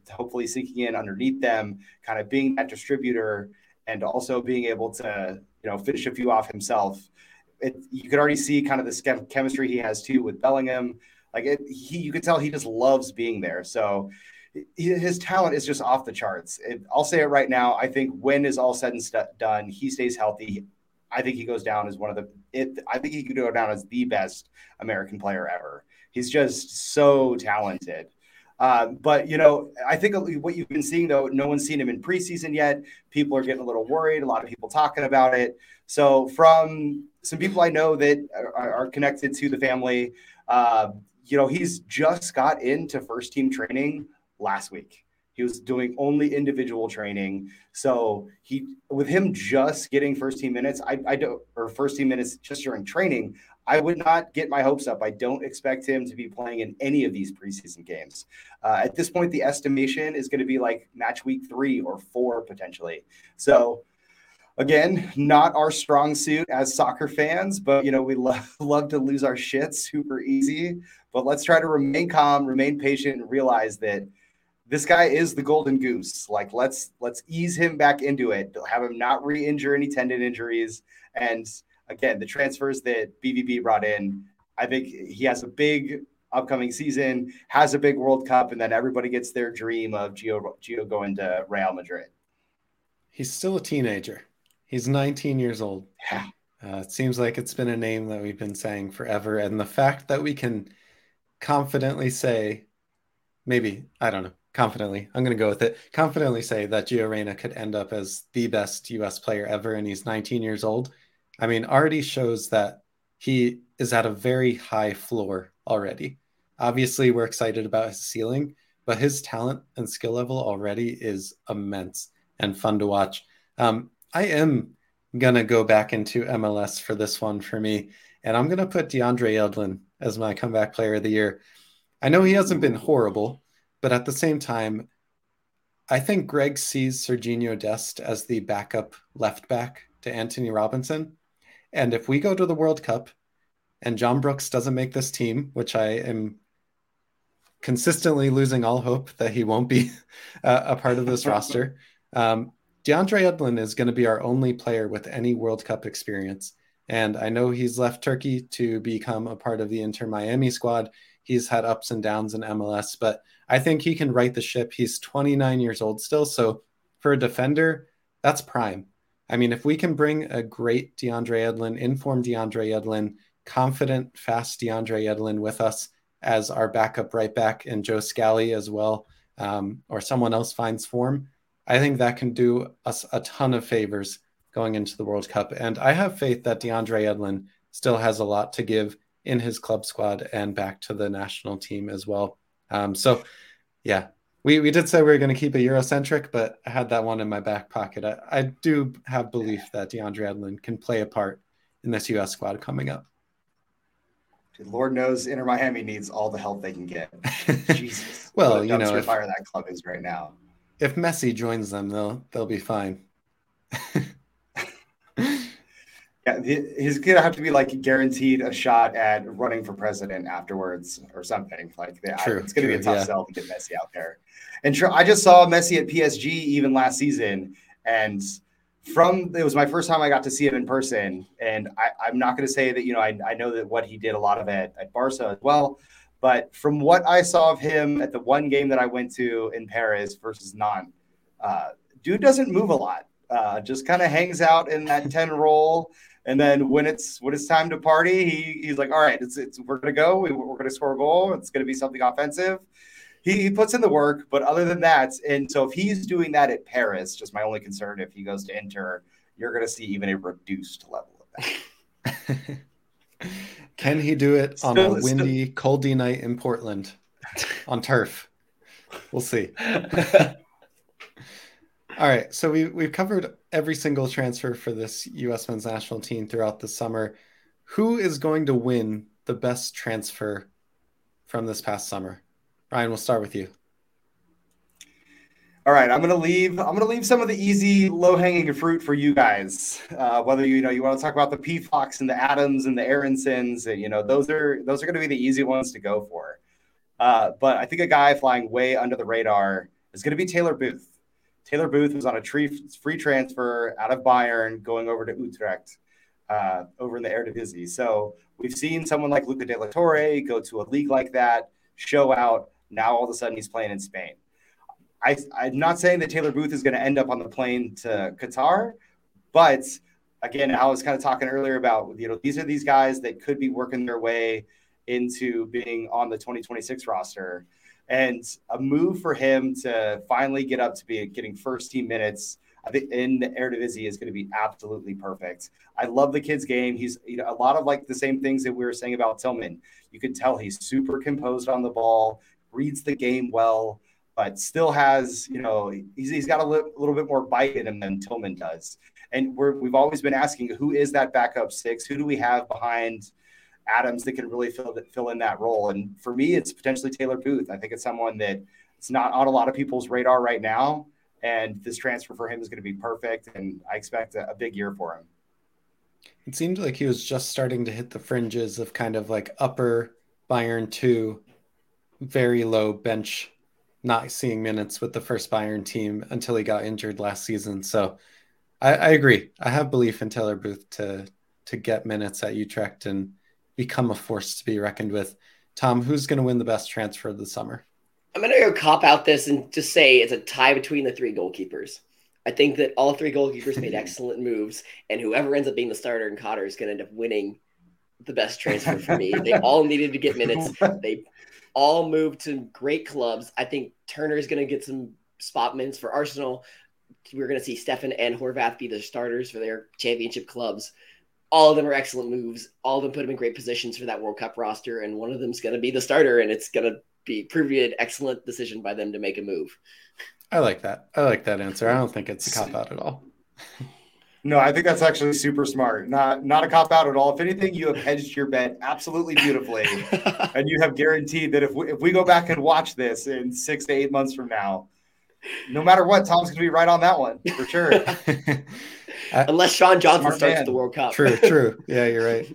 hopefully, sinking in underneath them, kind of being that distributor and also being able to, you know, finish a few off himself. It, you could already see kind of the chemistry he has too with Bellingham. Like it, he, you could tell he just loves being there. So his talent is just off the charts. It, I'll say it right now. I think when is all said and st- done, he stays healthy. I think he goes down as one of the. It, I think he could go down as the best American player ever. He's just so talented. Uh, but you know, I think what you've been seeing though, no one's seen him in preseason yet. People are getting a little worried. A lot of people talking about it. So from some people I know that are, are connected to the family, uh, you know, he's just got into first team training last week. He was doing only individual training. So he, with him just getting first team minutes, I, I don't, or first team minutes just during training, I would not get my hopes up. I don't expect him to be playing in any of these preseason games. Uh, at this point, the estimation is going to be like match week three or four potentially. So, again, not our strong suit as soccer fans, but you know we love love to lose our shit super easy. But let's try to remain calm, remain patient, and realize that this guy is the golden goose. Like let's let's ease him back into it. Have him not re-injure any tendon injuries. And again, the transfers that BVB brought in, I think he has a big upcoming season, has a big World Cup, and then everybody gets their dream of Gio Gio going to Real Madrid. He's still a teenager. He's 19 years old. Yeah. Uh, it seems like it's been a name that we've been saying forever, and the fact that we can confidently say, maybe I don't know confidently, I'm going to go with it, confidently say that Gio Reyna could end up as the best US player ever, and he's 19 years old. I mean, already shows that he is at a very high floor already. Obviously, we're excited about his ceiling, but his talent and skill level already is immense and fun to watch. Um, I am going to go back into MLS for this one for me, and I'm going to put DeAndre Yedlin as my comeback player of the year. I know he hasn't been horrible, but at the same time, I think Greg sees Serginho Dest as the backup left back to Antonee Robinson. And if we go to the World Cup and John Brooks doesn't make this team, which I am consistently losing all hope that he won't be a, a part of this roster. Um, DeAndre Yedlin is going to be our only player with any World Cup experience. And I know he's left Turkey to become a part of the Inter Miami squad. He's had ups and downs in MLS, but I think he can right the ship. He's 29 years old still. So for a defender, that's prime. I mean, if we can bring a great DeAndre Yedlin, informed DeAndre Yedlin, confident, fast DeAndre Yedlin with us as our backup right back and Joe Scally as well, um, or someone else finds form, I think that can do us a ton of favors going into the World Cup. And I have faith that DeAndre Yedlin still has a lot to give in his club squad and back to the national team as well. Um, so, yeah, we, we did say we were going to keep it Eurocentric, but I had that one in my back pocket. I, I do have belief that DeAndre Yedlin can play a part in this U.S. squad coming up. Lord knows Inter Miami needs all the help they can get. Jesus. well, you know, if, fire that club is right now. If Messi joins them, they'll they'll be fine. yeah, he's gonna have to be like guaranteed a shot at running for president afterwards or something. Like true, it's gonna true, be a tough yeah. sell to get Messi out there. And sure, I just saw Messi at PSG even last season, and from it was my first time I got to see him in person, and I, am not going to say that you know I, I know that what he did a lot of it at Barca as well, but from what I saw of him at the one game that I went to in Paris versus Nantes, uh, dude doesn't move a lot. Uh, just kind of hangs out in that ten role, and then when it's when it's time to party, he, he's like, "All right, it's, it's we're gonna go. We, we're gonna score a goal. It's gonna be something offensive." he, he puts in the work, but other than that, and so if he's doing that at Paris, just my only concern if he goes to Inter, you're to see even a reduced level of that. Can he do it still, on a windy, still... coldy night in Portland on turf? We'll see. All right, so we we've covered every single transfer for this U.S. men's national team throughout the summer. Who is going to win the best transfer from this past summer? Ryan, we'll start with you. All right, I'm gonna leave. I'm gonna leave some of the easy, low-hanging fruit for you guys. Uh, whether you know you want to talk about the Pefoks and the Adams and the Aaronsons, and you know those are those are going to be the easy ones to go for. Uh, but I think a guy flying way under the radar is going to be Taylor Booth. Taylor Booth was on a tree, free transfer out of Bayern, going over to Utrecht, uh, over in the Eredivisie. So we've seen someone like Luca De La Torre go to a league like that, show out, now all of a sudden he's playing in Spain. I, I'm not saying that Taylor Booth is going to end up on the plane to Qatar, but again, I was kind of talking earlier about you know these are these guys that could be working their way into being on the 2026 roster, and a move for him to finally get up to be getting first team minutes. In the Eredivisie is going to be absolutely perfect. I love the kid's game. He's you know a lot of like the same things that we were saying about Tillman. You can tell he's super composed on the ball reads the game well, but still has, you mm-hmm. know, he's, he's got a li- little bit more bite in him than Tillman does. And we're, we've always been asking who is that backup six? Who do we have behind Adams that can really fill, fill in that role? And for me, it's potentially Taylor Booth. I think it's someone that it's not on a lot of people's radar right now. And this transfer for him is going to be perfect. And I expect a, a big year for him. It seemed like he was just starting to hit the fringes of kind of like upper Bayern 2 very low bench, not seeing minutes with the first Bayern team until he got injured last season. So I, I agree. I have belief in Taylor Booth to to get minutes at Utrecht and become a force to be reckoned with. Tom, who's going to win the best transfer of the summer? I'm going to go cop out this and just say it's a tie between the three goalkeepers. I think that all three goalkeepers made excellent moves, and whoever ends up being the starter in Qatar is going to end up winning the best transfer for me. they all needed to get minutes. They all moved to great clubs. I think Turner is going to get some spot minutes for Arsenal. We're going to see Steffen and Horvath be the starters for their championship clubs. All of them are excellent moves. All of them put them in great positions for that World Cup roster, and one of them is going to be the starter, and it's going to be proving an excellent decision by them to make a move. I like that. I like that answer. I don't think it's a cop out at all. No, I think that's actually super smart. Not not a cop out at all. If anything, you have hedged your bet absolutely beautifully, and you have guaranteed that if we, if we go back and watch this in six to eight months from now, no matter what, Tom's going to be right on that one for sure. Uh, Unless Sean Johnson smart starts man. the World Cup. True, true. Yeah, you're right.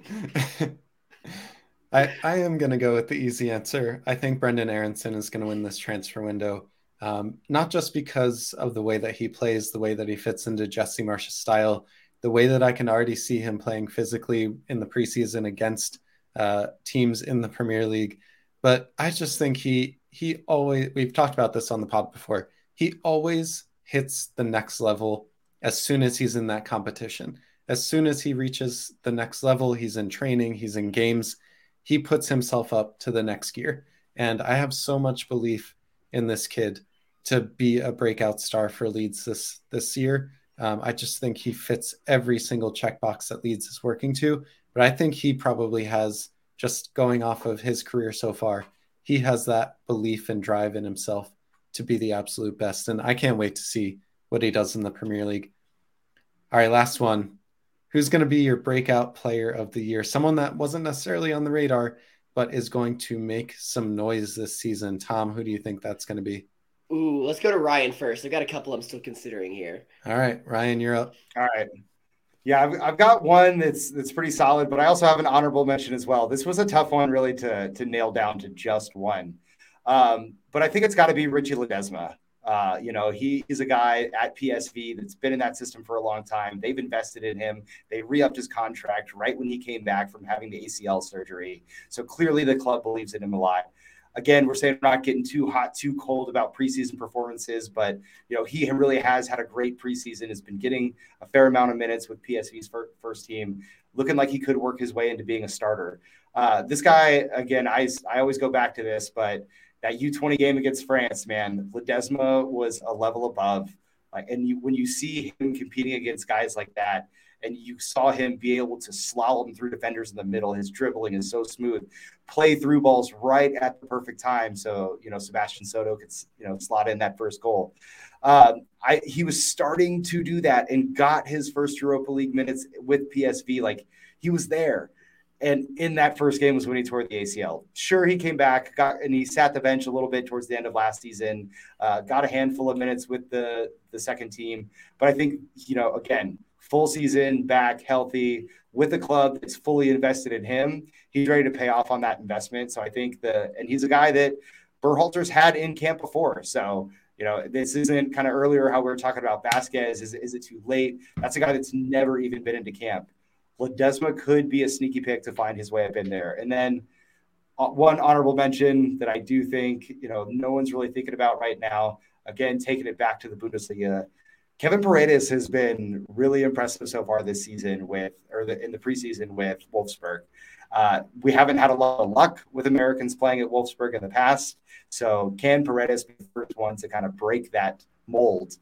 I, I am going to go with the easy answer. I think Brendan Aaronson is going to win this transfer window, um, not just because of the way that he plays, the way that he fits into Jesse Marsch's style, the way that I can already see him playing physically in the preseason against uh, teams in the Premier League. But I just think he he always we've talked about this on the pod before. He always hits the next level as soon as he's in that competition. As soon as he reaches the next level, he's in training, he's in games, he puts himself up to the next gear. And I have so much belief in this kid to be a breakout star for Leeds this this year. Um, I just think he fits every single checkbox that Leeds is working to. But I think he probably has, just going off of his career so far, he has that belief and drive in himself to be the absolute best. And I can't wait to see what he does in the Premier League. All right, last one. Who's going to be your breakout player of the year? Someone that wasn't necessarily on the radar, but is going to make some noise this season. Tom, who do you think that's going to be? Ooh, let's go to Ryan first. I've got a couple I'm still considering here. All right, Ryan, you're up. All right. Yeah, I've, I've got one that's that's pretty solid, but I also have an honorable mention as well. This was a tough one, really, to to nail down to just one. Um, but I think it's got to be Richie Ledesma. Uh, you know, he is a guy at PSV that's been in that system for a long time. They've invested in him. They re-upped his contract right when he came back from having the ACL surgery. So clearly, the club believes in him a lot again, we're saying we're not getting too hot, too cold about preseason performances, but you know he really has had a great preseason. Has been getting a fair amount of minutes with PSV's first team, looking like he could work his way into being a starter. Uh, this guy, again, I I always go back to this, but that U20 game against France, man, Ledesma was a level above. Like, and you, when you see him competing against guys like that, and you saw him be able to slalom through defenders in the middle. His dribbling is so smooth. Play through balls right at the perfect time, so you know Sebastian Soto could you know slot in that first goal. Um, I he was starting to do that and got his first Europa League minutes with PSV. Like he was there. And in that first game was when he tore the ACL. Sure, he came back, got and he sat the bench a little bit towards the end of last season. Uh, got a handful of minutes with the the second team, but I think you know again full season, back, healthy, with a club that's fully invested in him. He's ready to pay off on that investment. So I think the and he's a guy that Berhalter's had in camp before. So you know, this isn't kind of earlier how we were talking about Vazquez. Is, is it too late? That's a guy that's never even been into camp. Ledesma could be a sneaky pick to find his way up in there. And then uh, one honorable mention that I do think, you know, no one's really thinking about right now. Again, taking it back to the Bundesliga, Kevin Paredes has been really impressive so far this season with, or the, in the preseason with Wolfsburg. Uh, we haven't had a lot of luck with Americans playing at Wolfsburg in the past. So can Paredes be the first one to kind of break that mold?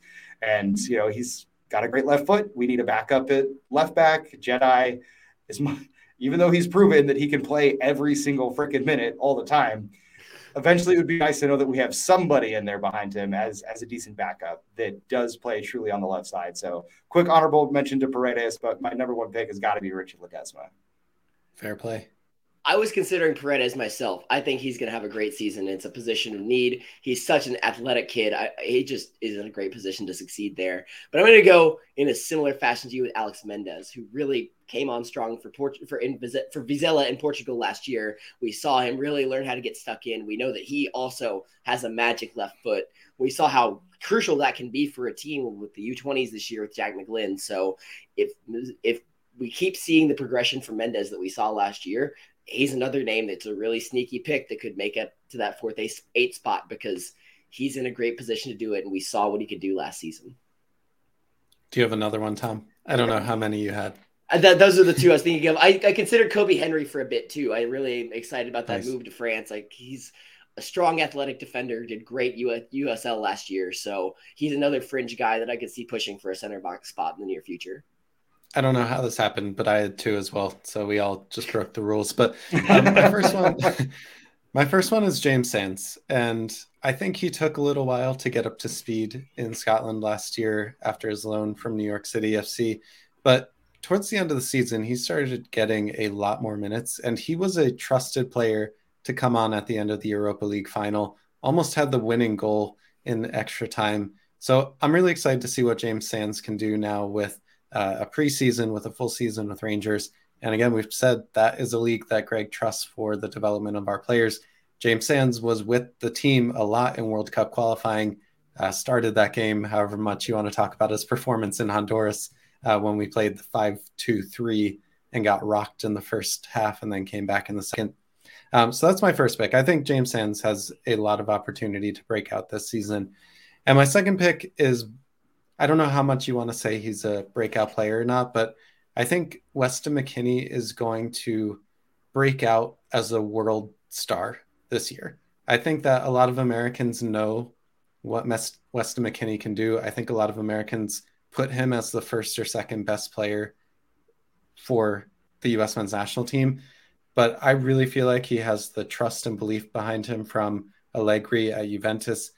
And, you know, he's got a great left foot. We need a backup at left back. Jedi is, my, even though he's proven that he can play every single freaking minute all the time, eventually it would be nice to know that we have somebody in there behind him as as a decent backup that does play truly on the left side. So quick honorable mention to Paredes, but my number one pick has got to be Richie Ledesma. Fair play. I was considering Paredes myself. I think he's going to have a great season. It's a position of need. He's such an athletic kid. I, he just is in a great position to succeed there. But I'm going to go in a similar fashion to you with Alex Mendez, who really came on strong for Port- for in, for Vizela in Portugal last year. We saw him really learn how to get stuck in. We know that he also has a magic left foot. We saw how crucial that can be for a team with the U20s this year with Jack McGlynn. So if if we keep seeing the progression from Mendez that we saw last year, he's another name that's a really sneaky pick that could make it to that fourth eight spot because he's in a great position to do it, and we saw what he could do last season. Do you have another one, Tom? I don't know how many you had. Uh, that, those are the two I was thinking of. I, I considered Kobi Henry for a bit too. I really excited about that nice. move to France. Like he's a strong athletic defender, did great USL last year. So he's another fringe guy that I could see pushing for a center box spot in the near future. I don't know how this happened, but I had two as well. So we all just broke the rules. But um, my first one, my first one is James Sands, and I think he took a little while to get up to speed in Scotland last year after his loan from New York City FC. But towards the end of the season, he started getting a lot more minutes, and he was a trusted player to come on at the end of the Europa League final. Almost had the winning goal in extra time. So I'm really excited to see what James Sands can do now with uh, a preseason with a full season with Rangers And again, we've said that is a league that Greg trusts for the development of our players. James Sands was with the team a lot in World Cup qualifying, uh, started that game, however much you want to talk about his performance in Honduras uh, when we played the 5 2 3 and got rocked in the first half and then came back in the second. Um, so that's my first pick. I think James Sands has a lot of opportunity to break out this season. And my second pick is I don't know how much you want to say he's a breakout player or not, but I think Weston McKennie is going to break out as a world star this year. I think that a lot of Americans know what Weston McKennie can do. I think a lot of Americans put him as the first or second best player for the U.S. men's national team. But I really feel like he has the trust and belief behind him from Allegri at Juventus.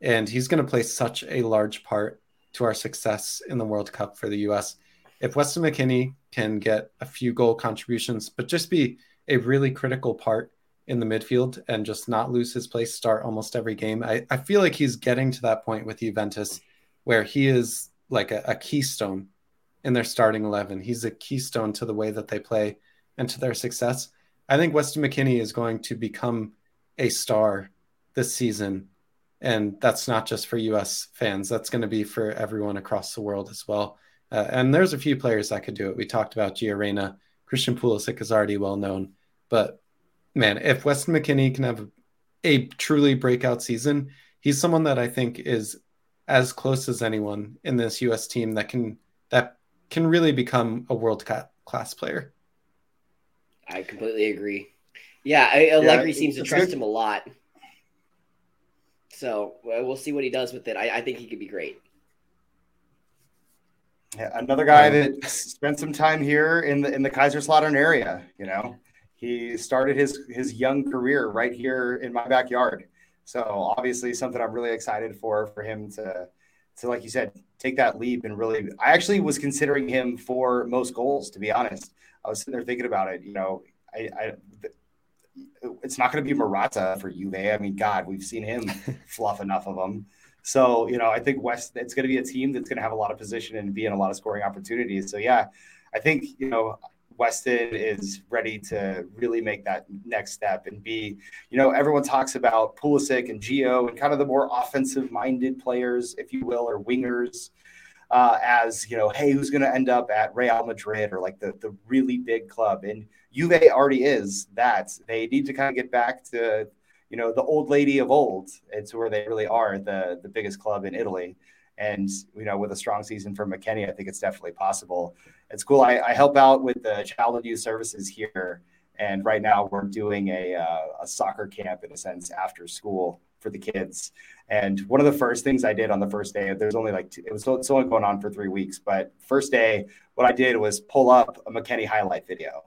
And he's going to play such a large part to our success in the World Cup for the U.S. If Weston McKennie can get a few goal contributions, but just be a really critical part in the midfield and just not lose his place, start almost every game, I, I feel like he's getting to that point with Juventus where he is like a, a keystone in their starting 11. He's a keystone to the way that they play and to their success. I think Weston McKennie is going to become a star this season. And that's not just for US fans, that's going to be for everyone across the world as well. Uh, and there's a few players that could do it. We talked about Gio Reyna. Christian Pulisic is already well known. But man, if Weston McKennie can have a truly breakout season, he's someone that I think is as close as anyone in this US team that can that can really become a world class player. I completely agree. Yeah, Allegri yeah, seems to trust good. him a lot. So we'll see what he does with it. I, I think he could be great. Yeah, another guy um, that spent some time here in the in the Kaiserslautern area. You know, he started his his young career right here in my backyard. So obviously, something I'm really excited for for him to to like you said take that leap and really. I actually was considering him for most goals. To be honest, I was sitting there thinking about it. You know, I, I it's not going to be Morata for Juve. I mean, God, we've seen him fluff enough of them. So, you know, I think West, it's going to be a team that's going to have a lot of position and be in a lot of scoring opportunities. So, yeah, I think, you know, Weston is ready to really make that next step and be, you know, everyone talks about Pulisic and Gio and kind of the more offensive minded players, if you will, or wingers. Uh, as you know, hey, who's going to end up at Real Madrid or like the the really big club? And Juve already is that. They need to kind of get back to you know the old lady of old. It's where they really are the the biggest club in Italy. And you know, with a strong season for McKennie, I think it's definitely possible. It's cool. I, I help out with the child and youth services here, and right now we're doing a uh, a soccer camp in a sense after school for the kids. And one of the first things I did on the first day, there's only like two, it was it's only going on for three weeks, but first day, what I did was pull up a McKennie highlight video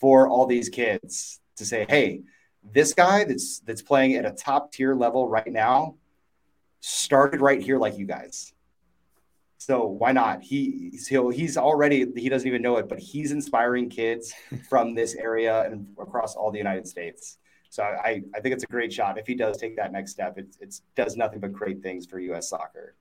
for all these kids to say, hey, this guy that's that's playing at a top tier level right now started right here like you guys. So why not? He so he's already he doesn't even know it, but he's inspiring kids from this area and across all the United States. So I, I think it's a great shot. If he does take that next step, it it's, does nothing but great things for U.S. soccer.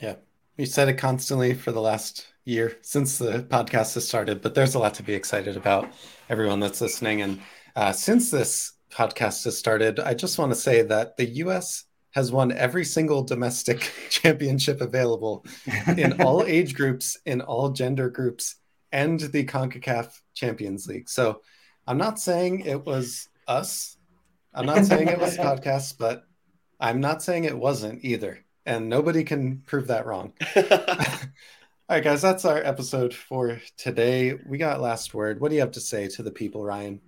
Yeah, we said it constantly for the last year since the podcast has started, but there's a lot to be excited about. Everyone that's listening, and uh, since this podcast has started, I just want to say that the U.S. has won every single domestic championship available in all age groups, in all gender groups, and the CONCACAF Champions League. So I'm not saying it was us. I'm not saying it was podcast, but I'm not saying it wasn't either. And nobody can prove that wrong. All right, guys, that's our episode for today. We got last word. What do you have to say to the people, Ryan?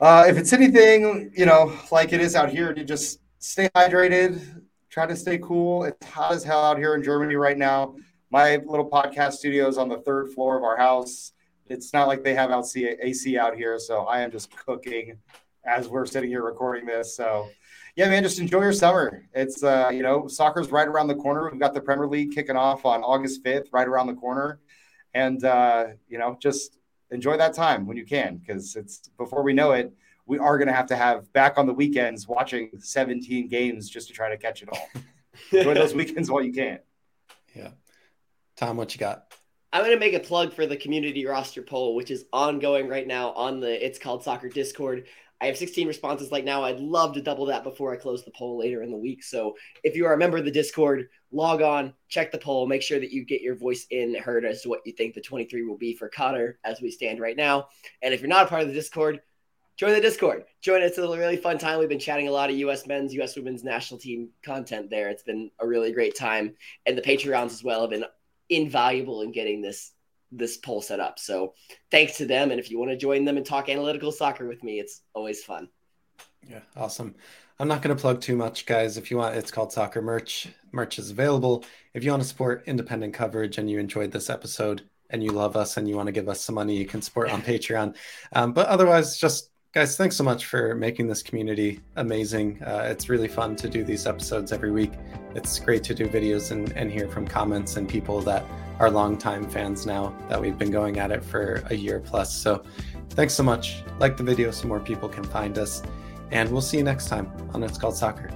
Uh, if it's anything, you know, like it is out here, to just stay hydrated, try to stay cool. It's hot as hell out here in Germany right now. My little podcast studio is on the third floor of our house. It's not like they have AC out here, so I am just cooking as we're sitting here recording this. So, yeah, man, just enjoy your summer. It's uh, you know, soccer's right around the corner. We've got the Premier League kicking off on August 5th, right around the corner. And uh, you know, just enjoy that time when you can because it's before we know it we are going to have to have back on the weekends watching 17 games just to try to catch it all enjoy those weekends while you can yeah tom what you got I'm going to make a plug for the community roster poll, which is ongoing right now on the It's Called Soccer Discord. I have 16 responses like now. I'd love to double that before I close the poll later in the week. So if you are a member of the Discord, log on, check the poll, make sure that you get your voice in heard as to what you think the 23 will be for Qatar as we stand right now. And if you're not a part of the Discord, join the Discord. Join us. It's a really fun time. We've been chatting a lot of U.S. men's, U.S. women's national team content there. It's been a really great time. And the Patreons as well have been invaluable in getting this this poll set up. So thanks to them. And if you want to join them and talk analytical soccer with me, it's always fun. Yeah, awesome. I'm not going to plug too much, guys. If you want, it's called Soccer Merch. Merch is available. If you want to support independent coverage and you enjoyed this episode and you love us and you want to give us some money, you can support on Patreon. Um, but otherwise, just guys, thanks so much for making this community amazing. Uh, it's really fun to do these episodes every week. It's great to do videos and, and hear from comments and people that are longtime fans now that we've been going at it for a year plus. So thanks so much. Like the video so more people can find us. And we'll see you next time on It's Called Soccer.